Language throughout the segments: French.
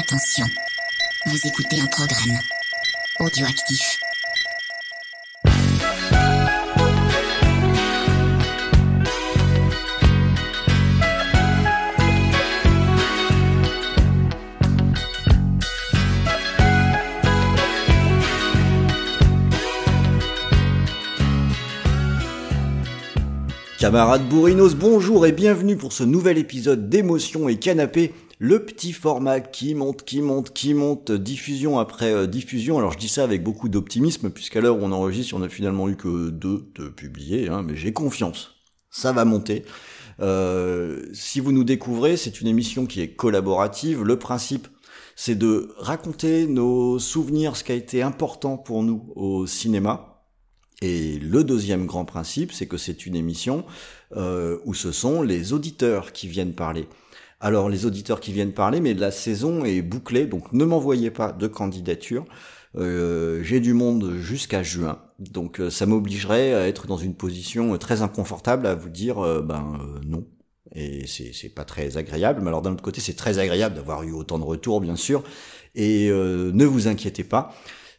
Attention, vous écoutez un programme audioactif. Camarades bourrinos, bonjour et bienvenue pour ce nouvel épisode d'émotion et canapé, le petit format qui monte, qui monte, qui monte, diffusion après euh, diffusion. Alors je dis ça avec beaucoup d'optimisme, puisqu'à l'heure où on enregistre, on n'a finalement eu que deux de publiés, hein, mais j'ai confiance, ça va monter. Euh, si vous nous découvrez, c'est une émission qui est collaborative. Le principe, c'est de raconter nos souvenirs, ce qui a été important pour nous au cinéma. Et le deuxième grand principe, c'est que c'est une émission euh, où ce sont les auditeurs qui viennent parler. Alors les auditeurs qui viennent parler, mais la saison est bouclée, donc ne m'envoyez pas de candidature. Euh, J'ai du monde jusqu'à juin, donc euh, ça m'obligerait à être dans une position très inconfortable à vous dire euh, ben non. Et c'est pas très agréable, mais alors d'un autre côté c'est très agréable d'avoir eu autant de retours bien sûr. Et ne vous inquiétez pas,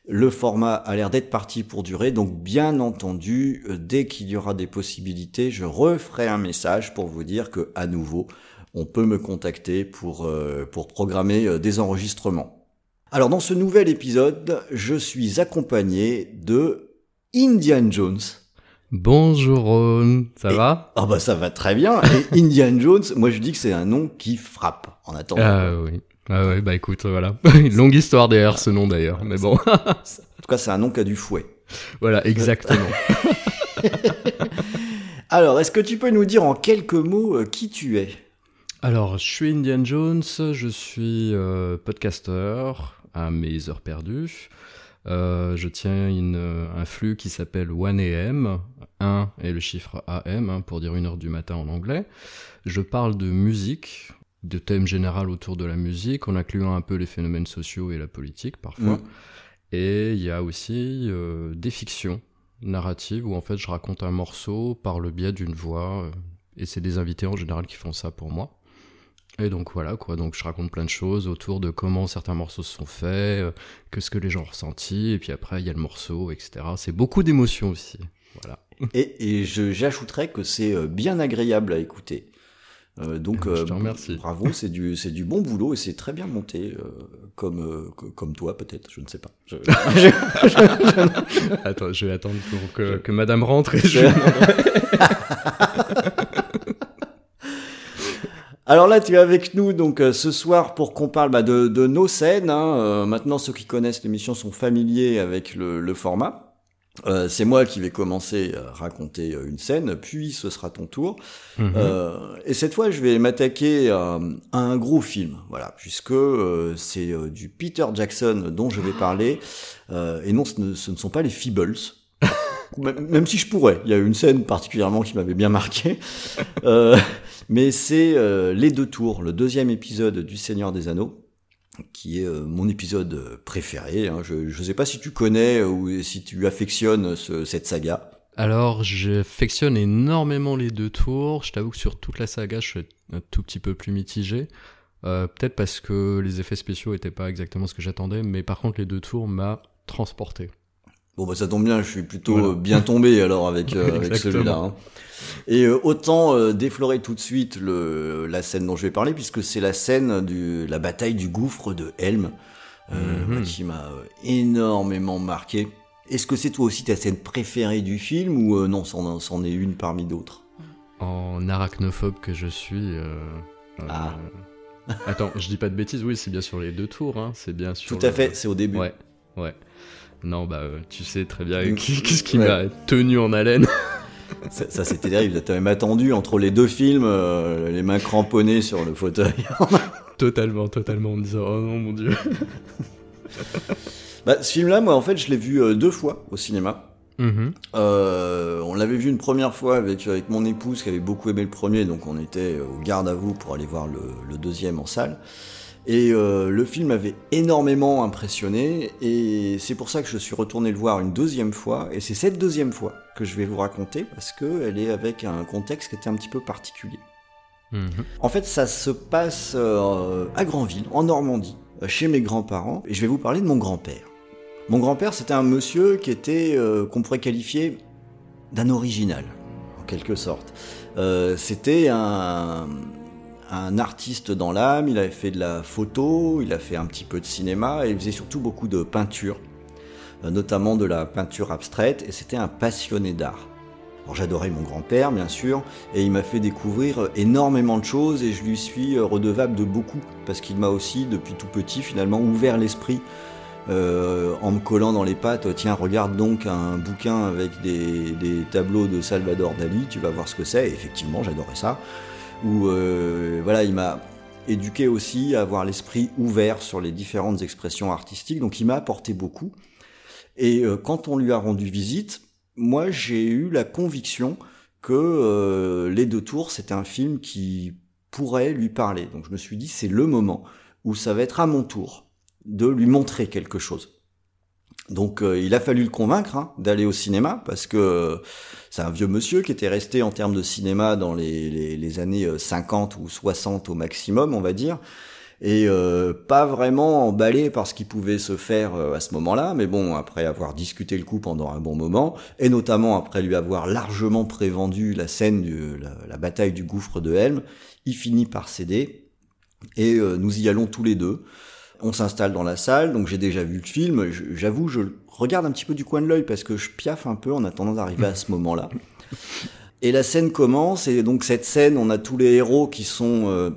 le format a l'air d'être parti pour durer, donc bien entendu, dès qu'il y aura des possibilités, je referai un message pour vous dire que à nouveau, on peut me contacter pour, euh, pour programmer euh, des enregistrements. Alors dans ce nouvel épisode, je suis accompagné de Indian Jones. Bonjour Ron, ça Et- va? Ah bah ça va très bien. Et Indian Jones, moi je dis que c'est un nom qui frappe en attendant. Ah oui. Ah ouais, bah écoute, voilà. Une longue histoire derrière ce nom d'ailleurs, mais bon. En tout cas, c'est un nom qui a du fouet. voilà, exactement. Alors, est-ce que tu peux nous dire en quelques mots euh, qui tu es? Alors, je suis Indian Jones, je suis euh, podcaster à mes heures perdues. Euh, je tiens une, un flux qui s'appelle 1AM, 1 et le chiffre AM hein, pour dire une heure du matin en anglais. Je parle de musique, de thèmes généraux autour de la musique, en incluant un peu les phénomènes sociaux et la politique parfois. Mm. Et il y a aussi euh, des fictions narratives où en fait je raconte un morceau par le biais d'une voix. euh, et c'est des invités en général qui font ça pour moi. Et donc voilà quoi, donc je raconte plein de choses autour de comment certains morceaux se sont faits, euh, que ce que les gens ont ressenti, et puis après il y a le morceau, etc. C'est beaucoup d'émotions aussi. Voilà. Et, et j'ajouterais que c'est euh, bien agréable à écouter. Euh, donc, Je euh, te remercie. bravo, c'est du, c'est du bon boulot et c'est très bien monté, euh, comme, euh, co- comme toi peut-être, je ne sais pas. Je- Attends, je vais attendre pour que, que madame rentre et je... Alors là, tu es avec nous donc euh, ce soir pour qu'on parle bah, de, de nos scènes. hein. Euh, maintenant, ceux qui connaissent l'émission sont familiers avec le, le format. Euh, c'est moi qui vais commencer à raconter euh, une scène, puis ce sera ton tour. Mhm. Euh, et cette fois, je vais m'attaquer à, à un gros film, voilà, puisque euh, c'est du Peter Jackson dont je vais parler. Euh, et non, ce ne, ce ne sont pas les Feebles. Même si je pourrais, il y a une scène particulièrement qui m'avait bien marqué. Euh, mais c'est euh, Les Deux Tours, le deuxième épisode du Seigneur des Anneaux, qui est euh, mon épisode euh, préféré. hein. Je ne sais pas si tu connais euh, ou si tu affectionnes ce- cette saga. Alors, j'affectionne énormément les deux tours. Je t'avoue que sur toute la saga, je suis un tout petit peu plus mitigé. Euh, Peut-être parce que les effets spéciaux étaient pas exactement ce que j'attendais, mais par contre, les deux tours m'a transporté. Bon bah ça tombe bien, je suis plutôt Voilà. euh, bien tombé alors avec, euh, avec celui-là. hein. Et euh, autant euh, déflorer tout de suite le, la scène dont je vais parler puisque c'est la scène de la bataille du gouffre de Helm Mhm. qui m'a énormément marqué. Est-ce que c'est toi aussi ta scène préférée du film ou non, c'en est une parmi d'autres? En arachnophobe que je suis. Ah. Attends, je dis pas de bêtises, oui, c'est bien sur les deux tours, hein, c'est bien sûr. Tout à fait, c'est au début. Ouais, ouais. Non, bah, euh, tu sais très bien Mm. qu'est-ce qui Ouais. m'a tenu en haleine. Ça, ça, c'était terrible, t'as même attendu entre les deux films, euh, les mains cramponnées sur le fauteuil. totalement, totalement, en disant, oh non, mon dieu. bah, ce film-là, moi en fait, je l'ai vu euh, deux fois au cinéma. Mhm. Euh, on l'avait vu une première fois avec, avec mon épouse qui avait beaucoup aimé le premier, donc on était au garde à vous pour aller voir le, le deuxième en salle. Et euh, le film m'avait énormément impressionné, et c'est pour ça que je suis retourné le voir une deuxième fois, et c'est cette deuxième fois que je vais vous raconter, parce qu'elle est avec un contexte qui était un petit peu particulier. Mhm. En fait, ça se passe euh, à Granville, en Normandie. chez mes grands-parents et je vais vous parler de mon grand-père. Mon grand-père, c'était un monsieur qui était, euh, qu'on pourrait qualifier d'un original, en quelque sorte. C'était un, un artiste dans l'âme, il avait fait de la photo, il a fait un petit peu de cinéma et il faisait surtout beaucoup de peinture, notamment de la peinture abstraite et c'était un passionné d'art. Alors j'adorais mon grand-père, bien sûr, et il m'a fait découvrir énormément de choses et je lui suis redevable de beaucoup, parce qu'il m'a aussi, depuis tout petit, finalement, ouvert l'esprit euh, en me collant dans les pattes, tiens, regarde donc un bouquin avec des, des, tableaux de Salvador Dali, tu vas voir ce que c'est. Et effectivement, j'adorais ça. Ou euh, voilà, il m'a éduqué aussi à avoir l'esprit ouvert sur les différentes expressions artistiques, donc il m'a apporté beaucoup. Et euh, quand on lui a rendu visite, moi j'ai eu la conviction que euh, Les Deux Tours c'était un film qui pourrait lui parler. Donc je me suis dit c'est le moment où ça va être à mon tour de lui montrer quelque chose. Donc euh, il a fallu le convaincre hein, d'aller au cinéma parce que c'est un vieux monsieur qui était resté en termes de cinéma dans les, années 50 ou 60 au maximum on va dire. Et euh, pas vraiment emballé par ce qui pouvait se faire euh, à ce moment-là, mais bon, après avoir discuté le coup pendant un bon moment, et notamment après lui avoir largement prévendu la scène de la, bataille du gouffre de Helm, il finit par céder, et euh, nous y allons tous les deux. On s'installe dans la salle, donc j'ai déjà vu le film, j'avoue, je regarde un petit peu du coin de l'œil parce que je piaffe un peu en attendant d'arriver à ce moment-là. Et la scène commence, et donc cette scène, on a tous les héros qui sont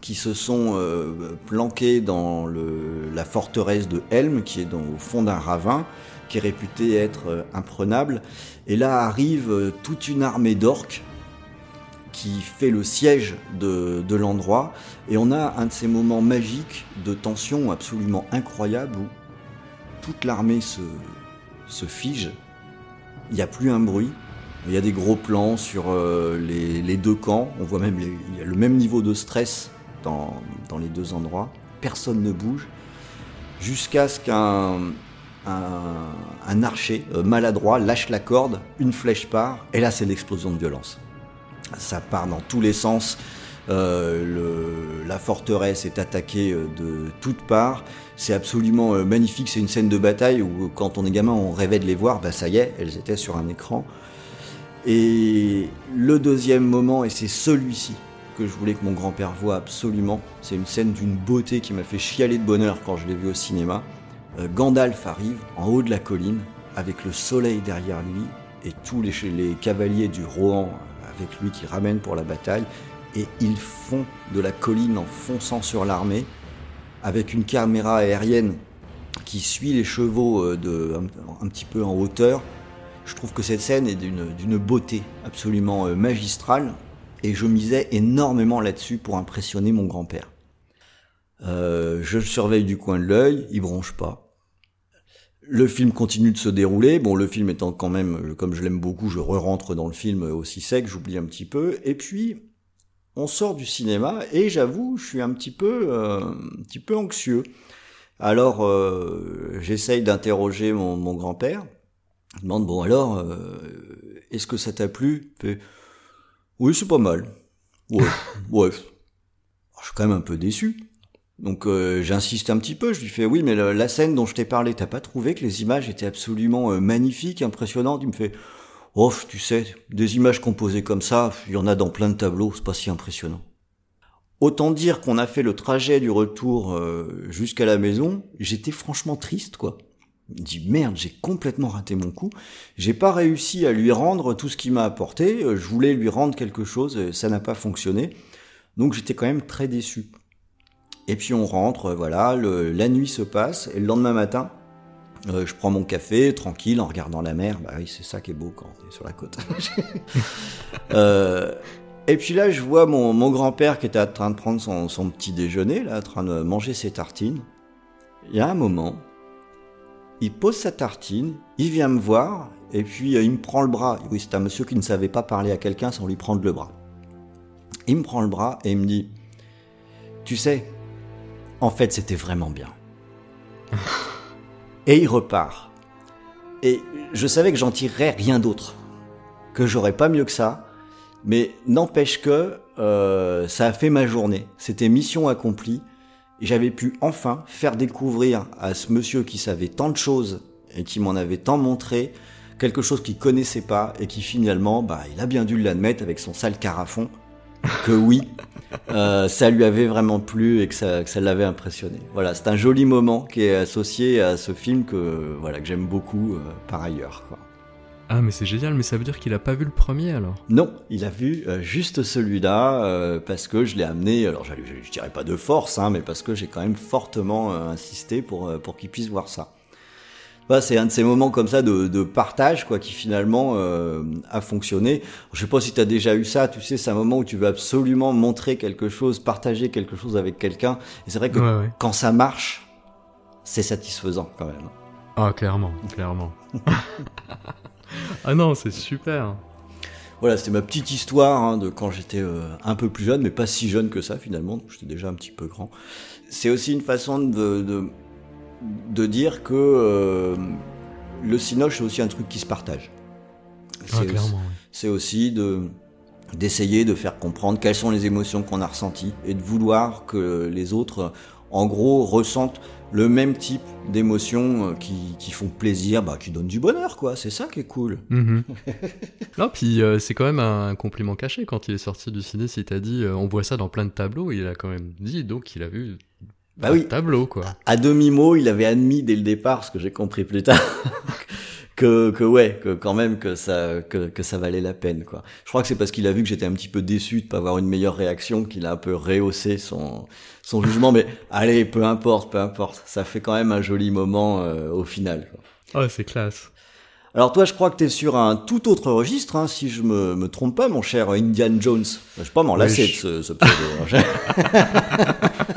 qui se sont euh, planqués dans la forteresse de Helm, qui est au fond d'un ravin, qui est réputé être euh, imprenable. Et là arrive euh, toute une armée d'orques qui fait le siège de, l'endroit. Et on a un de ces moments magiques de tension absolument incroyable où toute l'armée se, fige. Il n'y a plus un bruit. Il y a des gros plans sur les, les, deux camps. On voit même il y a le même niveau de stress dans, les deux endroits. Personne ne bouge jusqu'à ce qu'un un, un, archer euh, maladroit lâche la corde, une flèche part, et là c'est l'explosion de violence. Ça part dans tous les sens. Euh, la forteresse est attaquée euh, de toutes parts. C'est absolument euh, magnifique. C'est une scène de bataille où, quand on est gamin, on rêvait de les voir. Bah ça y est, elles étaient sur un écran. Et le deuxième moment, et c'est celui-ci que je voulais que mon grand-père voie absolument. C'est une scène d'une beauté qui m'a fait chialer de bonheur quand je l'ai vu au cinéma. Gandalf arrive en haut de la colline avec le soleil derrière lui et tous les, les cavaliers du Rohan avec lui qui ramènent pour la bataille et ils font de la colline en fonçant sur l'armée avec une caméra aérienne qui suit les chevaux euh, de, un, petit peu en hauteur. Je trouve que cette scène est d'une beauté absolument euh, magistrale et je misais énormément là-dessus pour impressionner mon grand-père. Euh, je le surveille du coin de l'œil, il bronche pas. Le film continue de se dérouler. Bon, le film étant quand même, comme je l'aime beaucoup, je re-rentre dans le film aussi sec, j'oublie un petit peu. Et puis, on sort du cinéma et j'avoue, je suis un petit peu, euh, un petit peu anxieux. Alors, euh, j'essaye d'interroger mon, grand-père. Je demande bon alors, euh, est-ce que ça t'a plu? Oui, c'est pas mal. Ouais, ouais. Je suis quand même un peu déçu. Donc euh, j'insiste un petit peu, je lui fais oui, mais la, scène dont je t'ai parlé, t'as pas trouvé que les images étaient absolument euh, magnifiques, impressionnantes? Il me fait oh, tu sais, des images composées comme ça, il y en a dans plein de tableaux, c'est pas si impressionnant. Autant dire qu'on a fait le trajet du retour euh, jusqu'à la maison, j'étais franchement triste, quoi dit merde, j'ai complètement raté mon coup. J'ai pas réussi à lui rendre tout ce qu'il m'a apporté. Je voulais lui rendre quelque chose, ça n'a pas fonctionné. Donc j'étais quand même très déçu. Et puis on rentre, euh, voilà, la nuit se passe et le lendemain matin, euh, je prends mon café tranquille en regardant la mer. Bah oui, c'est ça qui est beau quand on est sur la côte. euh, et puis là, je vois mon, grand-père qui était en train de prendre son, petit déjeuner, là, en train de manger ses tartines. Il y a un moment, il pose sa tartine, il vient me voir, et puis il me prend le bras. Oui, c'est un monsieur qui ne savait pas parler à quelqu'un sans lui prendre le bras. Il me prend le bras et il me dit Tu sais, en fait, c'était vraiment bien. et il repart. Et je savais que j'en tirerais rien d'autre, que j'aurais pas mieux que ça, mais n'empêche que euh, ça a fait ma journée. C'était mission accomplie. j'avais pu enfin faire découvrir à ce monsieur qui savait tant de choses et qui m'en avait tant montré quelque chose qu'il connaissait pas et qui finalement, bah, il a bien dû l'admettre avec son sale carafon que oui, euh, ça lui avait vraiment plu et que ça, l'avait impressionné. Voilà, c'est un joli moment qui est associé à ce film que voilà que j'aime beaucoup euh, par ailleurs. Quoi. Ah mais c'est génial, mais ça veut dire qu'il a pas vu le premier alors? Non, il a vu euh, juste celui-là euh, parce que je l'ai amené. Alors je, je, je dirais pas de force, hein, mais parce que j'ai quand même fortement euh, insisté pour pour qu'il puisse voir ça. Bah, c'est un de ces moments comme ça de, de partage quoi qui finalement euh, a fonctionné. Je sais pas si tu as déjà eu ça, tu sais, c'est un moment où tu veux absolument montrer quelque chose, partager quelque chose avec quelqu'un. Et c'est vrai que Ouais, ouais. quand ça marche, c'est satisfaisant quand même. Ah clairement, clairement. ah non, c'est super. Voilà, c'était ma petite histoire hein, de quand j'étais euh, un peu plus jeune, mais pas si jeune que ça finalement, donc j'étais déjà un petit peu grand. C'est aussi une façon de, de, de dire que euh, le cinoche, c'est aussi un truc qui se partage. Ah C'est aussi, de d'essayer de faire comprendre quelles sont les émotions qu'on a ressenties et de vouloir que les autres, en gros, ressentent le même type d'émotions euh, qui, qui font plaisir, bah, qui donnent du bonheur, quoi. C'est ça qui est cool. Mhm. non, puis euh, c'est quand même un compliment caché quand il est sorti du ciné. S'il t'a dit, euh, on voit ça dans plein de tableaux, il a quand même dit donc il a vu Bah oui. de tableaux quoi. à demi-mot, il avait admis dès le départ, ce que j'ai compris plus tard, que, que ouais, que quand même que ça, que, que ça valait la peine, quoi. Je crois que c'est parce qu'il a vu que j'étais un petit peu déçu de pas avoir une meilleure réaction qu'il a un peu rehaussé son, son jugement. Mais allez, peu importe, peu importe. Ça fait quand même un joli moment euh, au final. Quoi. Ah, c'est classe. Alors toi, je crois que t'es sur un tout autre registre, hein, si je me, me trompe pas, mon cher Indian Jones. Je sais pas m'en lasser Oui, de ce, ce pseudo.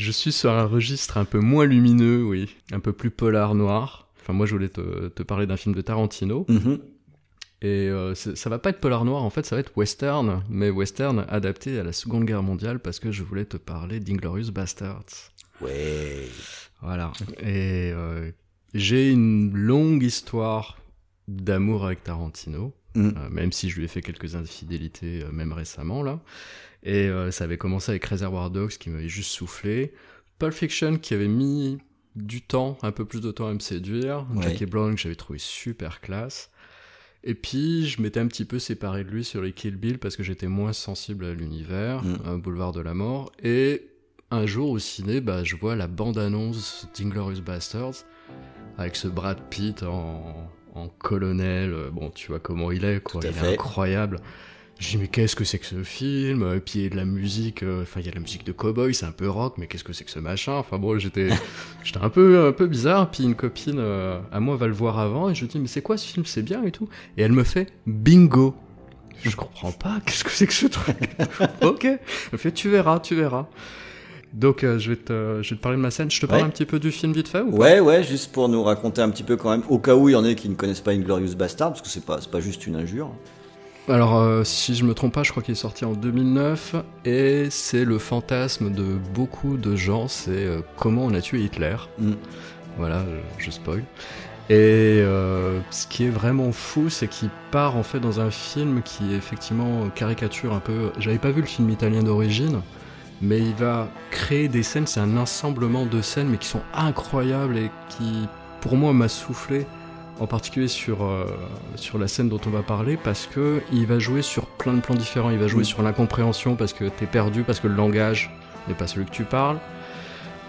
Je suis sur un registre un peu moins lumineux, oui, un peu plus polar noir. Enfin, moi, je voulais te, te parler d'un film de Tarantino. Mhm. Et euh, ça va pas être polar noir, en fait, ça va être western, mais western adapté à la Seconde Guerre mondiale parce que je voulais te parler d'Inglorious Bastards. Ouais. Voilà. Et euh, j'ai une longue histoire d'amour avec Tarantino, Mm. euh, même si je lui ai fait quelques infidélités, euh, même récemment, là. Et euh, ça avait commencé avec Reservoir Dogs qui m'avait juste soufflé. Pulp Fiction qui avait mis du temps, un peu plus de temps à me séduire. Ouais. Jackie Brown que j'avais trouvé super classe. Et puis, je m'étais un petit peu séparé de lui sur les Kill Bill parce que j'étais moins sensible à l'univers, Mm. Boulevard de la Mort. Et un jour au ciné, bah, je vois la bande-annonce d'Inglorious Bastards avec ce Brad Pitt en, en colonel. Euh, Bon, tu vois comment il est, quoi. Tout il fait. est incroyable. Je dis, mais qu'est-ce que c'est que ce film? Et puis, il y a de la musique, euh, enfin, il y a de la musique de cowboy, c'est un peu rock, mais qu'est-ce que c'est que ce machin? Enfin, bon, j'étais j'étais un peu, un peu bizarre. Puis, une copine euh, à moi va le voir avant, et je lui dis, mais c'est quoi ce film? C'est bien et tout. Et elle me fait, bingo je comprends pas, qu'est-ce que c'est que ce truc? Ok, elle me fait tu verras, tu verras. Donc euh, je, vais te, je vais te parler de ma scène. Je te parle Ouais. un petit peu du film vite fait ou Ouais, ouais, juste pour nous raconter un petit peu quand même, au cas où il y en a qui ne connaissent pas Inglorious Bastard, parce que c'est pas, c'est pas juste une injure. Alors euh, si je me trompe pas, je crois qu'il est sorti en 2009 et c'est le fantasme de beaucoup de gens, c'est euh, comment on a tué Hitler. Mm. Voilà, je, je spoil. Et euh, ce qui est vraiment fou, c'est qu'il part en fait dans un film qui effectivement caricature un peu. J'avais pas vu le film italien d'origine, mais il va créer des scènes. C'est un ensemblement de scènes, mais qui sont incroyables et qui, pour moi, m'a soufflé. En particulier sur euh, sur la scène dont on va parler, parce que il va jouer sur plein de plans différents. Il va jouer Mm. sur l'incompréhension parce que t'es perdu, parce que le langage n'est pas celui que tu parles.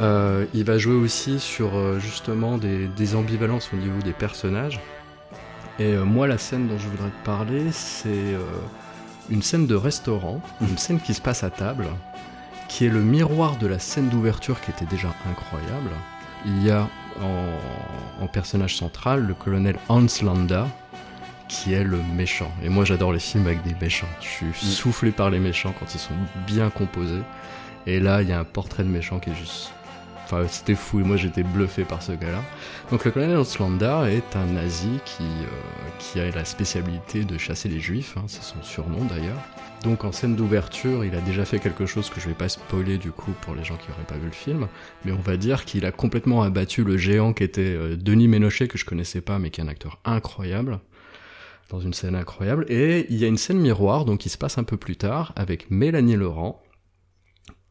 Euh, il va jouer aussi sur euh, justement des, des ambivalences au niveau des personnages. Et euh, moi, la scène dont je voudrais te parler, c'est une scène de restaurant, une scène qui se passe à table, qui est le miroir de la scène d'ouverture qui était déjà incroyable. Il y a en, en personnage central le colonel Hans Landa, qui est le méchant. Et moi, j'adore les films avec des méchants. Je suis soufflé par les méchants quand ils sont bien composés. Et là, il y a un portrait de méchant qui est juste. Enfin, c'était fou. Et moi, j'étais bluffé par ce gars-là. Donc, le colonel Oslanda est un nazi qui, euh, qui a la spécialité de chasser les juifs. hein, c'est son surnom d'ailleurs. Donc, en scène d'ouverture, il a déjà fait quelque chose que je vais pas spoiler du coup pour les gens qui auraient pas vu le film. Mais on va dire qu'il a complètement abattu le géant qui était euh, Denis Ménochet, que je connaissais pas, mais qui est un acteur incroyable dans une scène incroyable. Et il y a une scène miroir, donc qui se passe un peu plus tard, avec Mélanie Laurent,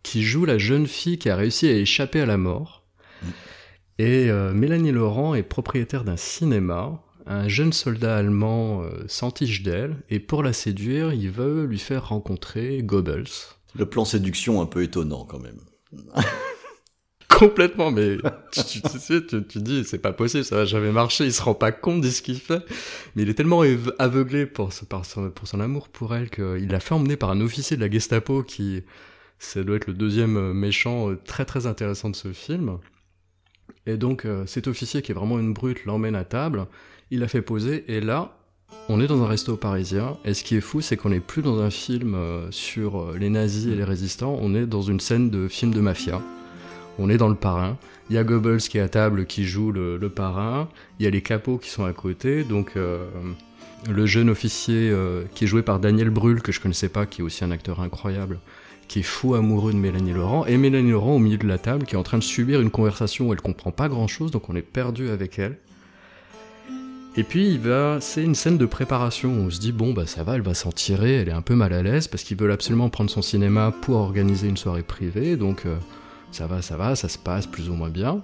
qui joue la jeune fille qui a réussi à échapper à la mort. Et euh, Mélanie Laurent est propriétaire d'un cinéma. Un jeune soldat allemand euh, s'entiche d'elle, et pour la séduire, il veut lui faire rencontrer Goebbels. Le plan séduction un peu étonnant quand même. Complètement, mais tu, tu, tu tu, tu dis, c'est pas possible, ça va jamais marcher, il se rend pas compte de ce qu'il fait. Mais il est tellement av- aveuglé pour, ce- par son, pour son amour pour elle qu'il l'a fait emmener par un officier de la Gestapo qui, ça doit être le deuxième euh, méchant euh, très très intéressant de ce film. Et donc, euh, cet officier qui est vraiment une brute l'emmène à table, il la fait poser, et là, on est dans un resto parisien, et ce qui est fou, c'est qu'on n'est plus dans un film sur les nazis et les résistants, on est dans une scène de film de mafia. On est dans le parrain. Il y a Goebbels qui est à table, qui joue le, parrain. Il y a les capots qui sont à côté. Donc, le jeune officier qui est joué par Daniel Brühl, que je connaissais pas, qui est aussi un acteur incroyable, qui est fou amoureux de Mélanie Laurent. Et Mélanie Laurent au milieu de la table, qui est en train de subir une conversation où elle comprend pas grand chose, donc on est perdu avec elle. Et puis il va, c'est une scène de préparation. où On se dit bon bah ça va, elle va s'en tirer. Elle est un peu mal à l'aise parce qu'ils veulent absolument prendre son cinéma pour organiser une soirée privée. Donc euh, ça va, ça va, ça se passe plus ou moins bien.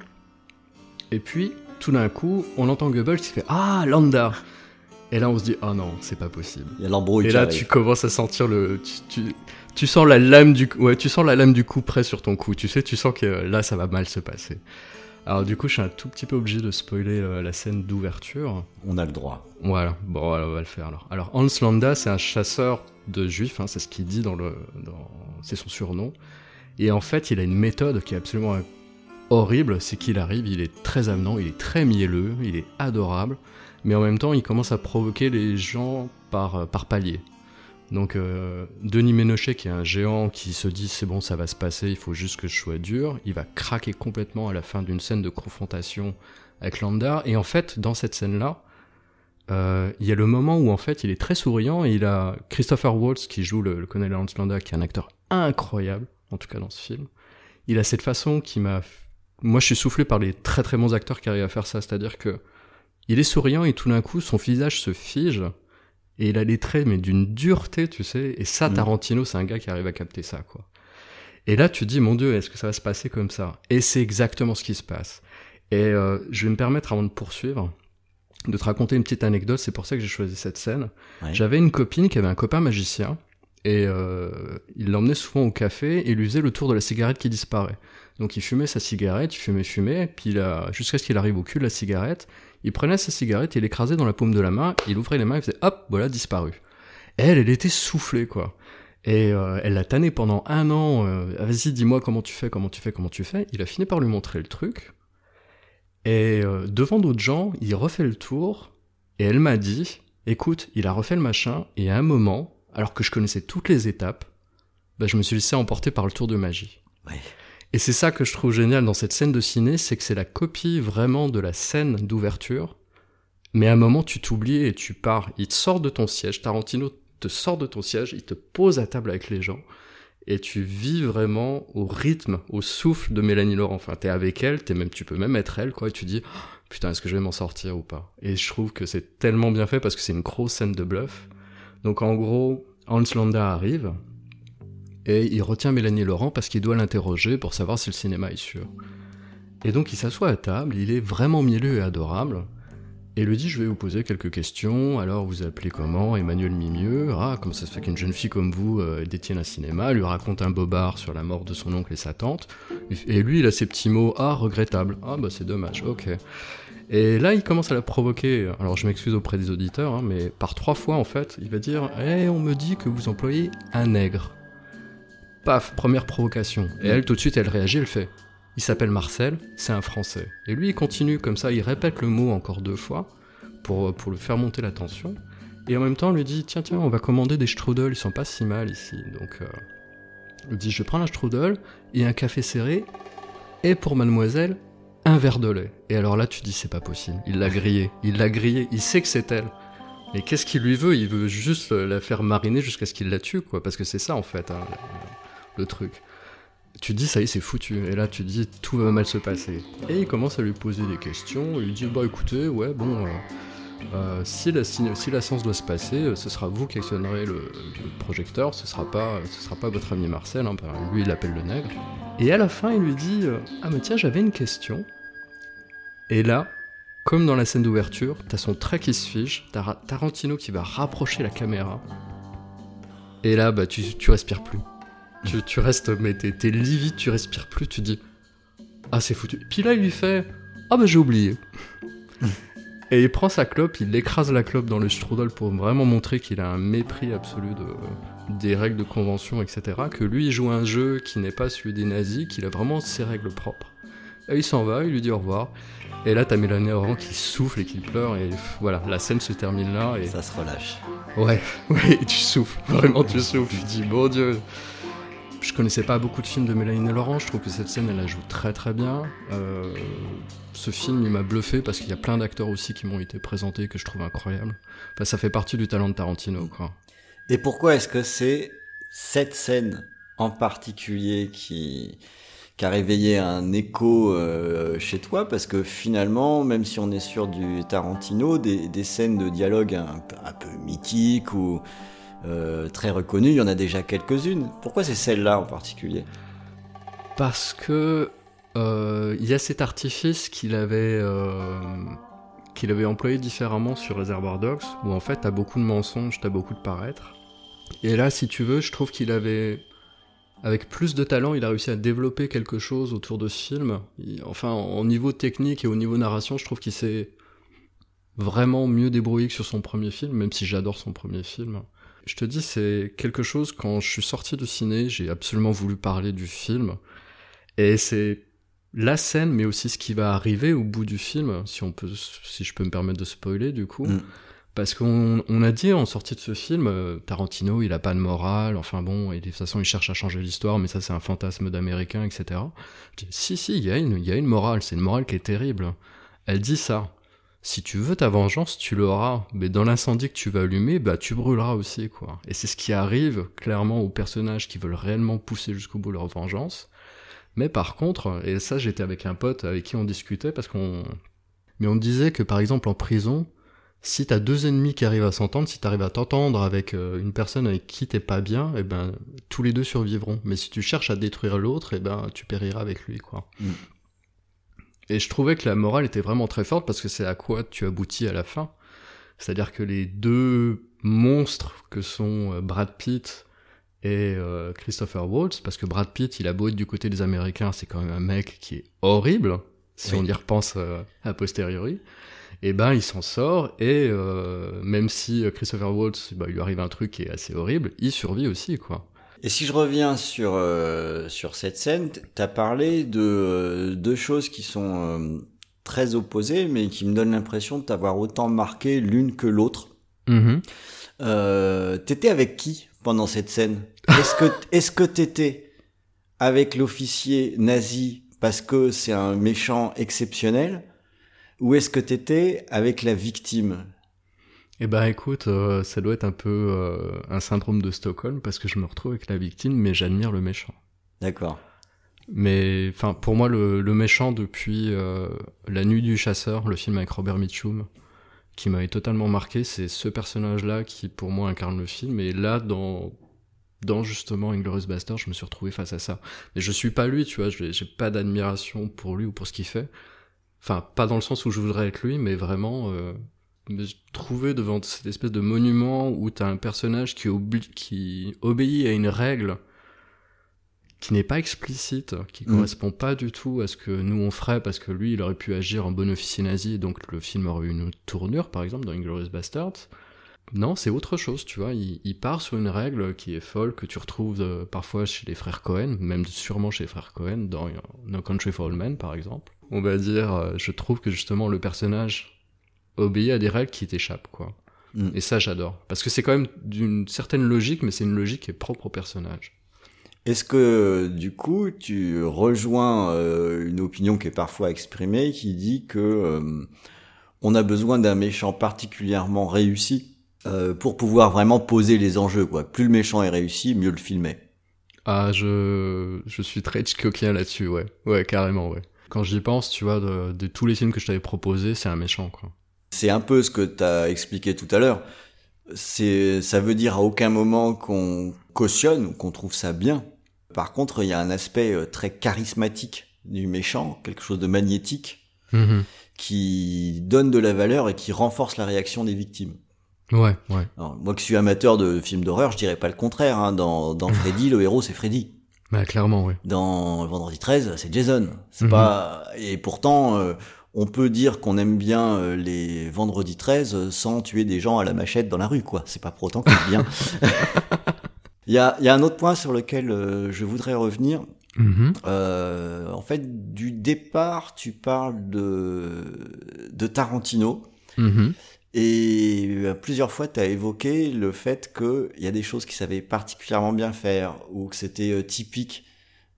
Et puis tout d'un coup, on entend Goebbels qui fait ah Landa. Et là on se dit ah non, c'est pas possible. Il y a l'embrouille Et là, arrive. tu commences à sentir le, tu, tu, tu sens la lame du, ouais, tu sens la lame du coup près sur ton cou. Tu sais, tu sens que euh, là, ça va mal se passer. Alors du coup, je suis un tout petit peu obligé de spoiler euh, la scène d'ouverture. On a le droit. Voilà, bon, voilà, on va le faire alors. Alors Hans Landa, c'est un chasseur de juifs, hein, c'est ce qu'il dit dans le, dans, c'est son surnom. Et en fait, il a une méthode qui est absolument horrible, c'est qu'il arrive, il est très avenant, il est très mielleux, il est adorable, mais en même temps, il commence à provoquer les gens par, euh, par palier. Donc euh, Denis Ménochet, qui est un géant qui se dit c'est bon, ça va se passer, il faut juste que je sois dur, il va craquer complètement à la fin d'une scène de confrontation avec Landa. Et en fait, dans cette scène-là, euh, il y a le moment où en fait il est très souriant et il a Christopher Waltz qui joue le, le colonel Landa, qui est un acteur incroyable, en tout cas dans ce film. Il a cette façon qui m'a... Moi je suis soufflé par les très très bons acteurs qui arrivent à faire ça, c'est-à-dire que il est souriant et tout d'un coup son visage se fige et il a des traits mais d'une dureté, tu sais. Et ça, Mm. Tarantino, c'est un gars qui arrive à capter ça, quoi. Et là, tu dis, mon Dieu, est-ce que ça va se passer comme ça? Et c'est exactement ce qui se passe. Et euh, je vais me permettre, avant de poursuivre, de te raconter une petite anecdote. C'est pour ça que j'ai choisi cette scène. Ouais. J'avais une copine qui avait un copain magicien. Et euh, il l'emmenait souvent au café et il lui faisait le tour de la cigarette qui disparaît. Donc il fumait sa cigarette, il fumait, fumait, puis jusqu'à ce qu'il arrive au cul de la cigarette, il prenait sa cigarette, il l'écrasait dans la paume de la main, il ouvrait les mains, il faisait hop, voilà, disparu. Elle, elle était soufflée, quoi. Et euh, elle l'a tanné pendant un an. euh, Ah, Vas-y, dis-moi comment tu fais, comment tu fais, comment tu fais. Il a fini par lui montrer le truc. Et euh, devant d'autres gens, il refait le tour. Et elle m'a dit, écoute, il a refait le machin. Et à un moment, alors que je connaissais toutes les étapes, bah, je me suis laissé emporter par le tour de magie. Ouais. Et c'est ça que je trouve génial dans cette scène de ciné, c'est que c'est la copie vraiment de la scène d'ouverture. Mais à un moment, tu t'oublies et tu pars. Il te sort de ton siège. Tarantino te sort de ton siège, il te pose à table avec les gens. Et tu vis vraiment au rythme, au souffle de Mélanie Laurent. Enfin, t'es avec elle, t'es même, tu peux même être elle, quoi. Et tu dis, Oh, putain, est-ce que je vais m'en sortir ou pas? Et je trouve que c'est tellement bien fait parce que c'est une grosse scène de bluff. Donc, en gros, Hans Landa arrive. Et il retient Mélanie Laurent parce qu'il doit l'interroger pour savoir si le cinéma est sûr. Et donc il s'assoit à table, il est vraiment mielleux et adorable, et lui dit je vais vous poser quelques questions, alors vous appelez comment? Emmanuel Mimieux, ah comment ça se fait qu'une jeune fille comme vous euh, détienne un cinéma, lui raconte un bobard sur la mort de son oncle et sa tante, et lui il a ses petits mots, ah regrettable, ah bah c'est dommage, ok. Et là, il commence à la provoquer. Alors, je m'excuse auprès des auditeurs, hein, mais par trois fois, en fait, il va dire Eh, on me dit que vous employez un nègre. Paf, première provocation. Et elle, tout de suite, elle réagit, elle fait Il s'appelle Marcel, c'est un Français. Et lui, il continue comme ça, il répète le mot encore deux fois pour, pour le faire monter la tension. Et en même temps, il lui dit Tiens, tiens, on va commander des strudels, ils sont pas si mal ici. Donc, euh, il dit Je prends un strudel et un café serré, et pour mademoiselle, un verre de lait. Et alors là, tu dis C'est pas possible. Il l'a grillé, il l'a grillé, il sait que c'est elle. Mais qu'est-ce qu'il lui veut? Il veut juste la faire mariner jusqu'à ce qu'il la tue, quoi. Parce que c'est ça, en fait, hein, le, truc. Tu dis, ça y est, c'est foutu. Et là, tu dis, tout va mal se passer. Et il commence à lui poser des questions. Il lui dit, bah écoutez, ouais, bon, euh, euh, si, la, si, la séance doit se passer, euh, ce sera vous qui actionnerez le, projecteur, ce sera pas, ce sera pas votre ami Marcel, hein, lui il appelle le nègre. Et à la fin, il lui dit Ah, mais tiens, j'avais une question. Et là, comme dans la scène d'ouverture, t'as son trait qui se fige, t'as Ra- Tarantino qui va rapprocher la caméra. Et là, bah, tu, tu respires plus. Tu, tu restes, mais t'es t'es livide, tu respires plus, tu dis Ah, c'est foutu. Puis là, il lui fait Ah, bah, j'ai oublié. Et il prend sa clope, il écrase la clope dans le strudel pour vraiment montrer qu'il a un mépris absolu de, des règles de convention, etc. Que lui, il joue un jeu qui n'est pas celui des nazis, qu'il a vraiment ses règles propres. Et il s'en va, il lui dit au revoir. Et là, t'as Mélanie Laurent qui souffle et qui pleure, et voilà, la scène se termine là. Et Ça se relâche. Ouais, ouais, tu souffles, vraiment tu souffles. Tu dis, mon dieu. Je connaissais pas beaucoup de films de Mélanie Laurent, je trouve que cette scène elle la joue très très bien. Euh, ce film il m'a bluffé parce qu'il y a plein d'acteurs aussi qui m'ont été présentés que je trouve incroyables. Enfin, ça fait partie du talent de Tarantino quoi. Et pourquoi est-ce que c'est cette scène en particulier qui, a réveillé un écho euh, chez toi? Parce que finalement, même si on est sur du Tarantino, des, scènes de dialogue un peu mythiques ou euh, très reconnues, il y en a déjà quelques-unes. Pourquoi c'est celle-là en particulier? Parce que euh, il y a cet artifice qu'il avait euh, qu'il avait employé différemment sur Reservoir Dogs, où en fait t'as beaucoup de mensonges, t'as beaucoup de paraître. Et là, si tu veux, je trouve qu'il avait, avec plus de talent, il a réussi à développer quelque chose autour de ce film. Il- enfin, en niveau technique et au niveau narration, je trouve qu'il s'est vraiment mieux débrouillé que sur son premier film, même si j'adore son premier film. Je te dis, c'est quelque chose, quand je suis sorti du ciné, j'ai absolument voulu parler du film. Et c'est la scène, mais aussi ce qui va arriver au bout du film, si on peut, si je peux me permettre de spoiler, du coup. Mm. Parce qu'on on a dit en sortie de ce film, euh, Tarantino, il a pas de morale, enfin bon, et de toute façon, il cherche à changer l'histoire, mais ça, c'est un fantasme d'américain, etc. Je dis, si, si, il y, a une- il y a une morale, c'est une morale qui est terrible. Elle dit ça. Si tu veux ta vengeance, tu l'auras. Mais dans l'incendie que tu vas allumer, bah, tu brûleras aussi, quoi. Et c'est ce qui arrive, clairement, aux personnages qui veulent réellement pousser jusqu'au bout leur vengeance. Mais par contre, et ça, j'étais avec un pote avec qui on discutait parce qu'on, mais on disait que par exemple en prison, si t'as deux ennemis qui arrivent à s'entendre, si t'arrives à t'entendre avec euh, une personne avec qui t'es pas bien, et ben tous les deux survivront. Mais si tu cherches à détruire l'autre, et ben tu périras avec lui, quoi. Mm. Et je trouvais que la morale était vraiment très forte parce que c'est à quoi tu aboutis à la fin. C'est-à-dire que les deux monstres que sont euh, Brad Pitt et euh, Christopher Waltz, parce que Brad Pitt, il a beau être du côté des Américains, c'est quand même un mec qui est horrible, si Oui. on y repense euh, a posteriori. Et ben, il s'en sort, et euh, même si Christopher Waltz, bah, il lui arrive un truc qui est assez horrible, il survit aussi, quoi. Et si je reviens sur, euh, sur cette scène, tu as parlé de euh, deux choses qui sont euh, très opposées, mais qui me donnent l'impression de t'avoir autant marqué l'une que l'autre. Euh, t'étais avec qui pendant cette scène? Est-ce que est-ce que t'étais avec l'officier nazi parce que c'est un méchant exceptionnel, ou est-ce que t'étais avec la victime? Eh ben écoute, euh, ça doit être un peu euh, un syndrome de Stockholm, parce que je me retrouve avec la victime, mais j'admire le méchant. D'accord. Mais enfin, pour moi, le, le méchant depuis euh, La Nuit du Chasseur, le film avec Robert Mitchum, qui m'avait totalement marqué, c'est ce personnage-là qui, pour moi, incarne le film. Et là, dans dans justement Inglourious Bastard, je me suis retrouvé face à ça. Mais je suis pas lui, tu vois, j'ai j'ai pas d'admiration pour lui ou pour ce qu'il fait. Enfin, pas dans le sens où je voudrais être lui, mais vraiment euh, me trouver devant cette espèce de monument où t'as un personnage qui, obli- qui obéit à une règle qui n'est pas explicite, qui Mm. correspond pas du tout à ce que nous on ferait, parce que lui, il aurait pu agir en bon officier nazi, donc le film aurait eu une autre tournure, par exemple, dans Inglourious Basterds. Non, c'est autre chose, tu vois. Il, il part sur une règle qui est folle, que tu retrouves euh, parfois chez les frères Cohen, même sûrement chez les frères Cohen, dans No Country for Old Men, par exemple. On va dire, euh, je trouve que justement le personnage obéit à des règles qui t'échappent, quoi. Mm. Et ça, j'adore. Parce que c'est quand même d'une certaine logique, mais c'est une logique qui est propre au personnage. Est-ce que du coup tu rejoins euh, une opinion qui est parfois exprimée qui dit que euh, on a besoin d'un méchant particulièrement réussi euh, pour pouvoir vraiment poser les enjeux quoi. Plus le méchant est réussi, mieux le film est. Ah, je, je suis très Hitchcockien là-dessus, ouais. Ouais, carrément, ouais. Quand j'y pense, tu vois, de, de tous les films que je t'avais proposés, c'est un méchant, quoi. C'est un peu ce que tu as expliqué tout à l'heure. C'est, ça veut dire à aucun moment qu'on cautionne ou qu'on trouve ça bien. Par contre, il y a un aspect euh, très charismatique du méchant, quelque chose de magnétique, Mhm. qui donne de la valeur et qui renforce la réaction des victimes. Ouais, ouais. Alors, moi qui suis amateur de films d'horreur, je dirais pas le contraire. Hein. Dans, dans Freddy, le héros c'est Freddy. Bah, clairement, ouais. Dans Vendredi 13, c'est Jason. C'est Mhm. pas et pourtant euh, on peut dire qu'on aime bien euh, les Vendredi 13 euh, sans tuer des gens à la machette dans la rue, quoi. C'est pas pour autant qu'on est bien. Il y a, il y a un autre point sur lequel euh, je voudrais revenir. Mhm. Euh, en fait, du départ, tu parles de, de Tarantino. Mhm. Et euh, plusieurs fois, tu as évoqué le fait qu'il y a des choses qu'il savait particulièrement bien faire ou que c'était typique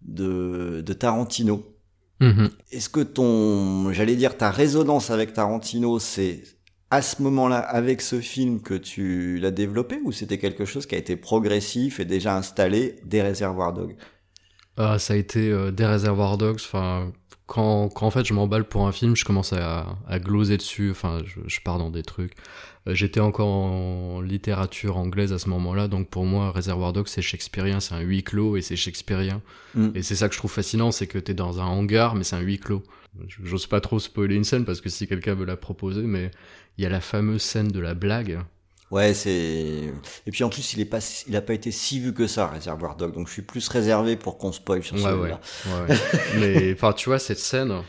de, de Tarantino. Mhm. Est-ce que ton, j'allais dire, ta résonance avec Tarantino, c'est à ce moment-là, avec ce film, que tu l'as développé ou c'était quelque chose qui a été progressif et déjà installé des réservoirs Dogs Ah, ça a été euh, des Reservoir Dogs. Enfin, quand, quand en fait je m'emballe pour un film, je commence à, à gloser dessus. Enfin, je, je pars dans des trucs. Euh, J'étais encore en littérature anglaise à ce moment-là, donc pour moi, Reservoir Dogs c'est shakespearien, c'est un huis clos et c'est shakespearien. Mm. Et c'est ça que je trouve fascinant, c'est que t'es dans un hangar, mais c'est un huis clos. J'ose pas trop spoiler une scène parce que si quelqu'un veut la proposer, mais il y a la fameuse scène de la blague. Ouais, c'est. Et puis en plus, il est pas, il a pas été si vu que ça, Réservoir Dog. Donc je suis plus réservé pour qu'on spoil sur Ouais, celui-là. ouais. ouais. mais enfin, tu vois, cette scène,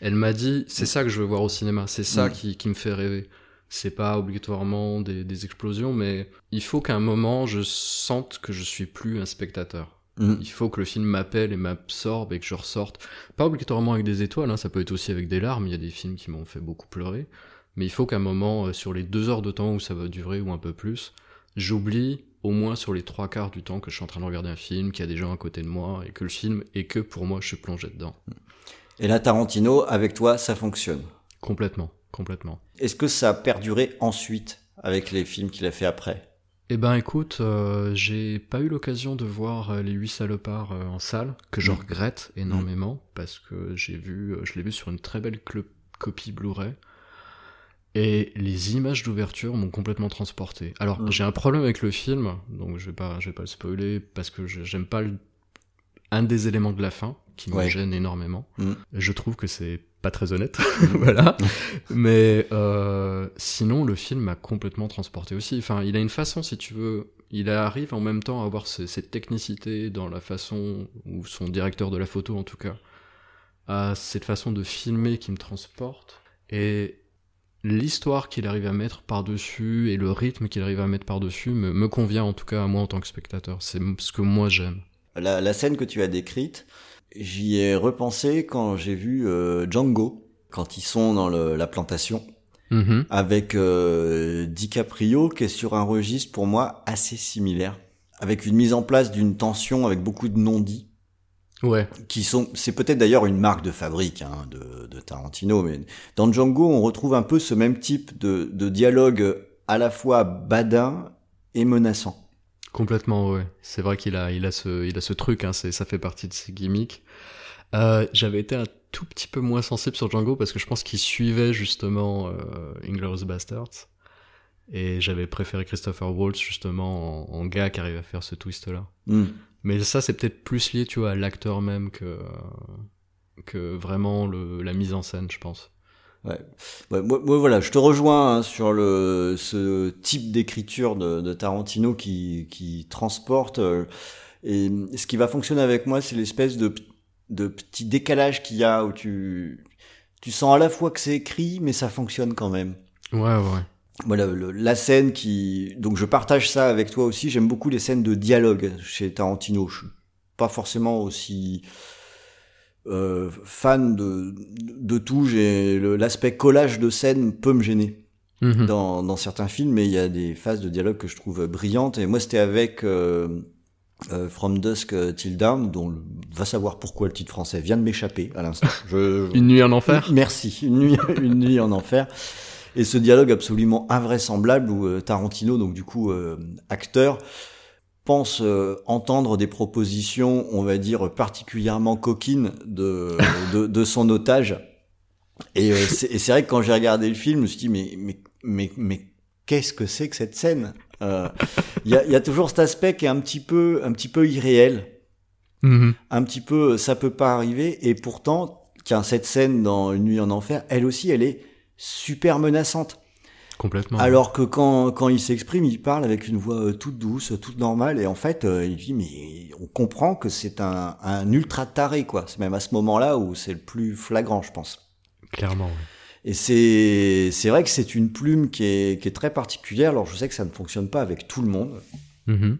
elle m'a dit, c'est ça que je veux voir au cinéma, c'est ça Mm. qui, qui me fait rêver. C'est pas obligatoirement des, des explosions, mais il faut qu'à un moment, je sente que je suis plus un spectateur. Mm. Il faut que le film m'appelle et m'absorbe et que je ressorte. Pas obligatoirement avec des étoiles, hein, ça peut être aussi avec des larmes. Il y a des films qui m'ont fait beaucoup pleurer. Mais il faut qu'à un moment, euh, sur les deux heures de temps où ça va durer ou un peu plus, j'oublie au moins sur les trois quarts du temps que je suis en train de regarder un film, qu'il y a des gens à côté de moi et que le film et que pour moi je suis plongé dedans. Et là, Tarantino, avec toi, ça fonctionne. Complètement, complètement. Est-ce que ça a perduré ensuite avec les films qu'il a fait après? Eh ben écoute, euh, j'ai pas eu l'occasion de voir euh, les huit salopards en salle, que je Mm. regrette énormément parce que j'ai vu, je l'ai vu sur une très belle copie Blu-ray. Et les images d'ouverture m'ont complètement transporté. Alors Mm. j'ai un problème avec le film, donc je vais pas, je vais pas le spoiler parce que j'aime pas le- un des éléments de la fin qui me Ouais. gêne énormément. Mm. Je trouve que c'est pas très honnête, voilà. Mais euh, sinon, le film m'a complètement transporté aussi. Enfin, il a une façon, si tu veux, il arrive en même temps à avoir ce- cette technicité dans la façon, ou son directeur de la photo en tout cas, a cette façon de filmer qui me transporte. Et l'histoire qu'il arrive à mettre par-dessus et le rythme qu'il arrive à mettre par-dessus me, me convient en tout cas à moi en tant que spectateur. C'est ce que moi j'aime. la, la scène que tu as décrite, j'y ai repensé quand j'ai vu euh, Django, quand ils sont dans le- la plantation, Mhm. avec euh, DiCaprio, qui est sur un registre pour moi assez similaire, avec une mise en place d'une tension avec beaucoup de non-dits. Ouais. qui sont, c'est peut-être d'ailleurs une marque de fabrique hein, de, de Tarantino, mais dans Django, on retrouve un peu ce même type de, de dialogue à la fois badin et menaçant. Complètement, ouais. C'est vrai qu'il a, il a ce, il a ce truc, hein, ça fait partie de ses gimmicks. Euh, j'avais été un tout petit peu moins sensible sur Django parce que je pense qu'il suivait justement euh, Inglourious Bastards. Et j'avais préféré Christopher Waltz justement en, en gars qui arrive à faire ce twist-là. Hmm. Mais ça, c'est peut-être plus lié, tu vois, à l'acteur même que, que vraiment le, la mise en scène, je pense. Ouais. Ouais, moi, moi, voilà, je te rejoins hein, sur le ce type d'écriture de, de Tarantino qui qui transporte. euh, et ce qui va fonctionner avec moi, c'est l'espèce de de petit décalage qu'il y a où tu tu sens à la fois que c'est écrit, mais ça fonctionne quand même. Ouais, ouais. Voilà, le- la scène qui donc je partage ça avec toi aussi. J'aime beaucoup les scènes de dialogue chez Tarantino. Je suis pas forcément aussi euh, fan de de tout. J'ai l'aspect collage de scène peut me gêner Mhm. dans dans certains films, mais il y a des phases de dialogue que je trouve brillantes. Et moi, c'était avec euh, euh, From Dusk Till Dawn, dont le- va savoir pourquoi le titre français vient de m'échapper à l'instant. Je, Une nuit en enfer Merci. Une nuit, une nuit en enfer. Et ce dialogue absolument invraisemblable où euh, Tarantino, donc du coup euh, acteur, pense euh, entendre des propositions, on va dire particulièrement coquines de de, de son otage. Et euh, c'est vrai que quand j'ai regardé le film, je me suis dit mais mais mais mais qu'est-ce que c'est que cette scène? Euh, Il y, a, il y a toujours cet aspect qui est un petit peu un petit peu irréel, Mhm. un petit peu ça peut pas arriver. Et pourtant, a cette scène dans Une nuit en enfer, elle aussi, elle est super menaçante. Complètement. Alors que quand, quand il s'exprime, il parle avec une voix euh, toute douce, toute normale, et en fait, euh, il dit, mais on comprend que c'est un, un ultra taré, quoi. C'est même à ce moment-là où c'est le plus flagrant, je pense. Clairement. ouais. Et c'est, c'est vrai que c'est une plume qui est, qui est très particulière. Alors je sais que ça ne fonctionne pas avec tout le monde, Mhm.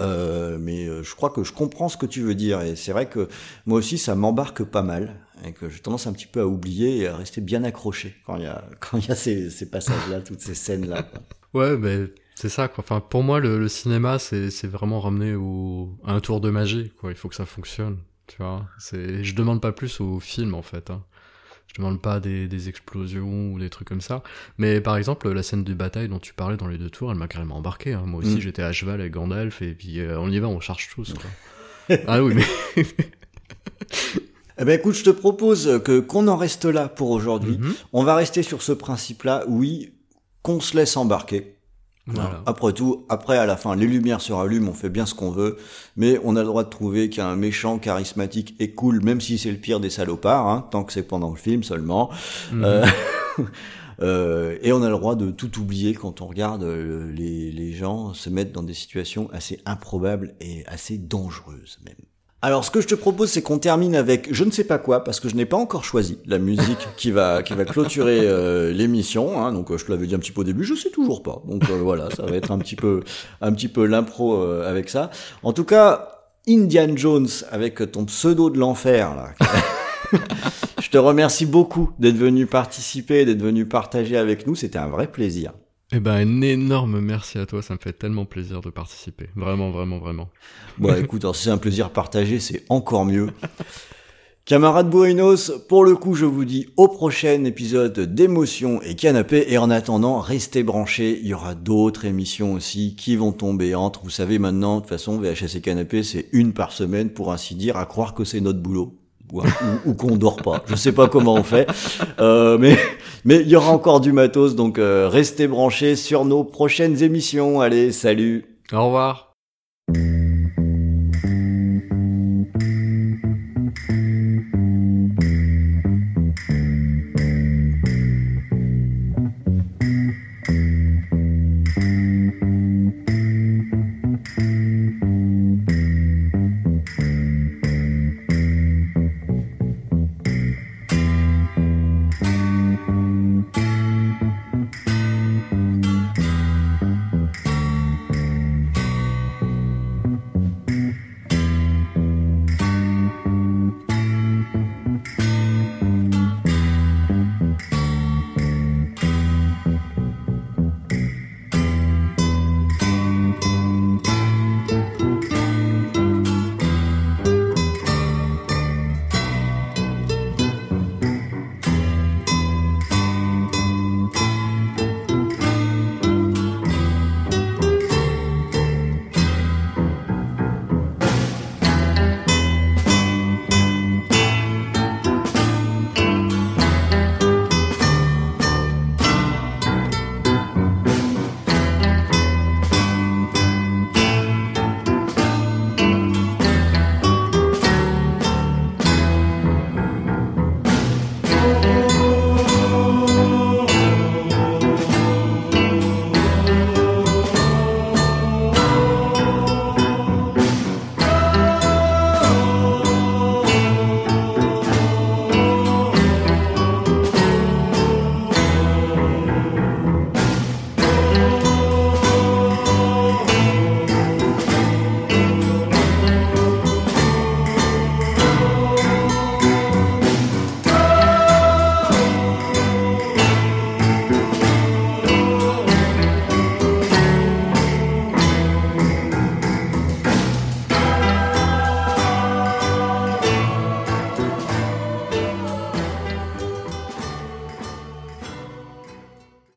euh, mais je crois que je comprends ce que tu veux dire. Et c'est vrai que moi aussi, ça m'embarque pas mal, et que j'ai tendance un petit peu à oublier et à rester bien accroché quand il y a, quand il y a ces, ces passages-là, toutes ces scènes-là. Ouais, ben c'est ça quoi. Enfin, pour moi, le, le cinéma, c'est vraiment ramené au à un tour de magie. Quoi, il faut que ça fonctionne. Tu vois. C'est, je demande pas plus au film en fait. Hein. Je demande pas des, des explosions ou des trucs comme ça. Mais par exemple, la scène de bataille dont tu parlais dans les deux tours, elle m'a carrément embarqué. Hein. Moi aussi, Mm. j'étais à cheval avec Gandalf et puis euh, on y va, on charge tous. Quoi. ah oui, mais. Eh ben écoute, je te propose que qu'on en reste là pour aujourd'hui. Mhm. On va rester sur ce principe-là, oui, qu'on se laisse embarquer. Voilà. Après tout, après à la fin, les lumières se rallument, on fait bien ce qu'on veut, mais on a le droit de trouver qu'il y a un méchant charismatique et cool, même si c'est le pire des salopards, hein, tant que c'est pendant le film seulement. Mhm. Euh, euh, et on a le droit de tout oublier quand on regarde euh, les, les gens se mettre dans des situations assez improbables et assez dangereuses même. Alors, ce que je te propose, c'est qu'on termine avec je ne sais pas quoi, parce que je n'ai pas encore choisi la musique qui va qui va clôturer euh, l'émission. Hein, donc, euh, je te l'avais dit un petit peu au début, je sais toujours pas. Donc euh, voilà, ça va être un petit peu un petit peu l'impro avec ça. En tout cas, Indian Jones avec ton pseudo de l'enfer là. je te remercie beaucoup d'être venu participer, d'être venu partager avec nous. C'était un vrai plaisir. Eh ben, un énorme merci à toi. Ça me fait tellement plaisir de participer. Vraiment, vraiment, vraiment. Bon, écoute, alors, si c'est un plaisir partagé, c'est encore mieux. Camarades Bourrinos, pour le coup, je vous dis au prochain épisode d'émotion et canapé. Et en attendant, restez branchés. Il y aura d'autres émissions aussi qui vont tomber entre. Vous savez maintenant, de toute façon, VHS et canapé, c'est une par semaine, pour ainsi dire, à croire que c'est notre boulot. Ou, ou- qu'on dort pas. Je sais pas comment on fait. Euh, mais, mais il y aura encore du matos, donc euh, restez branchés sur nos prochaines émissions. Allez, salut Au revoir.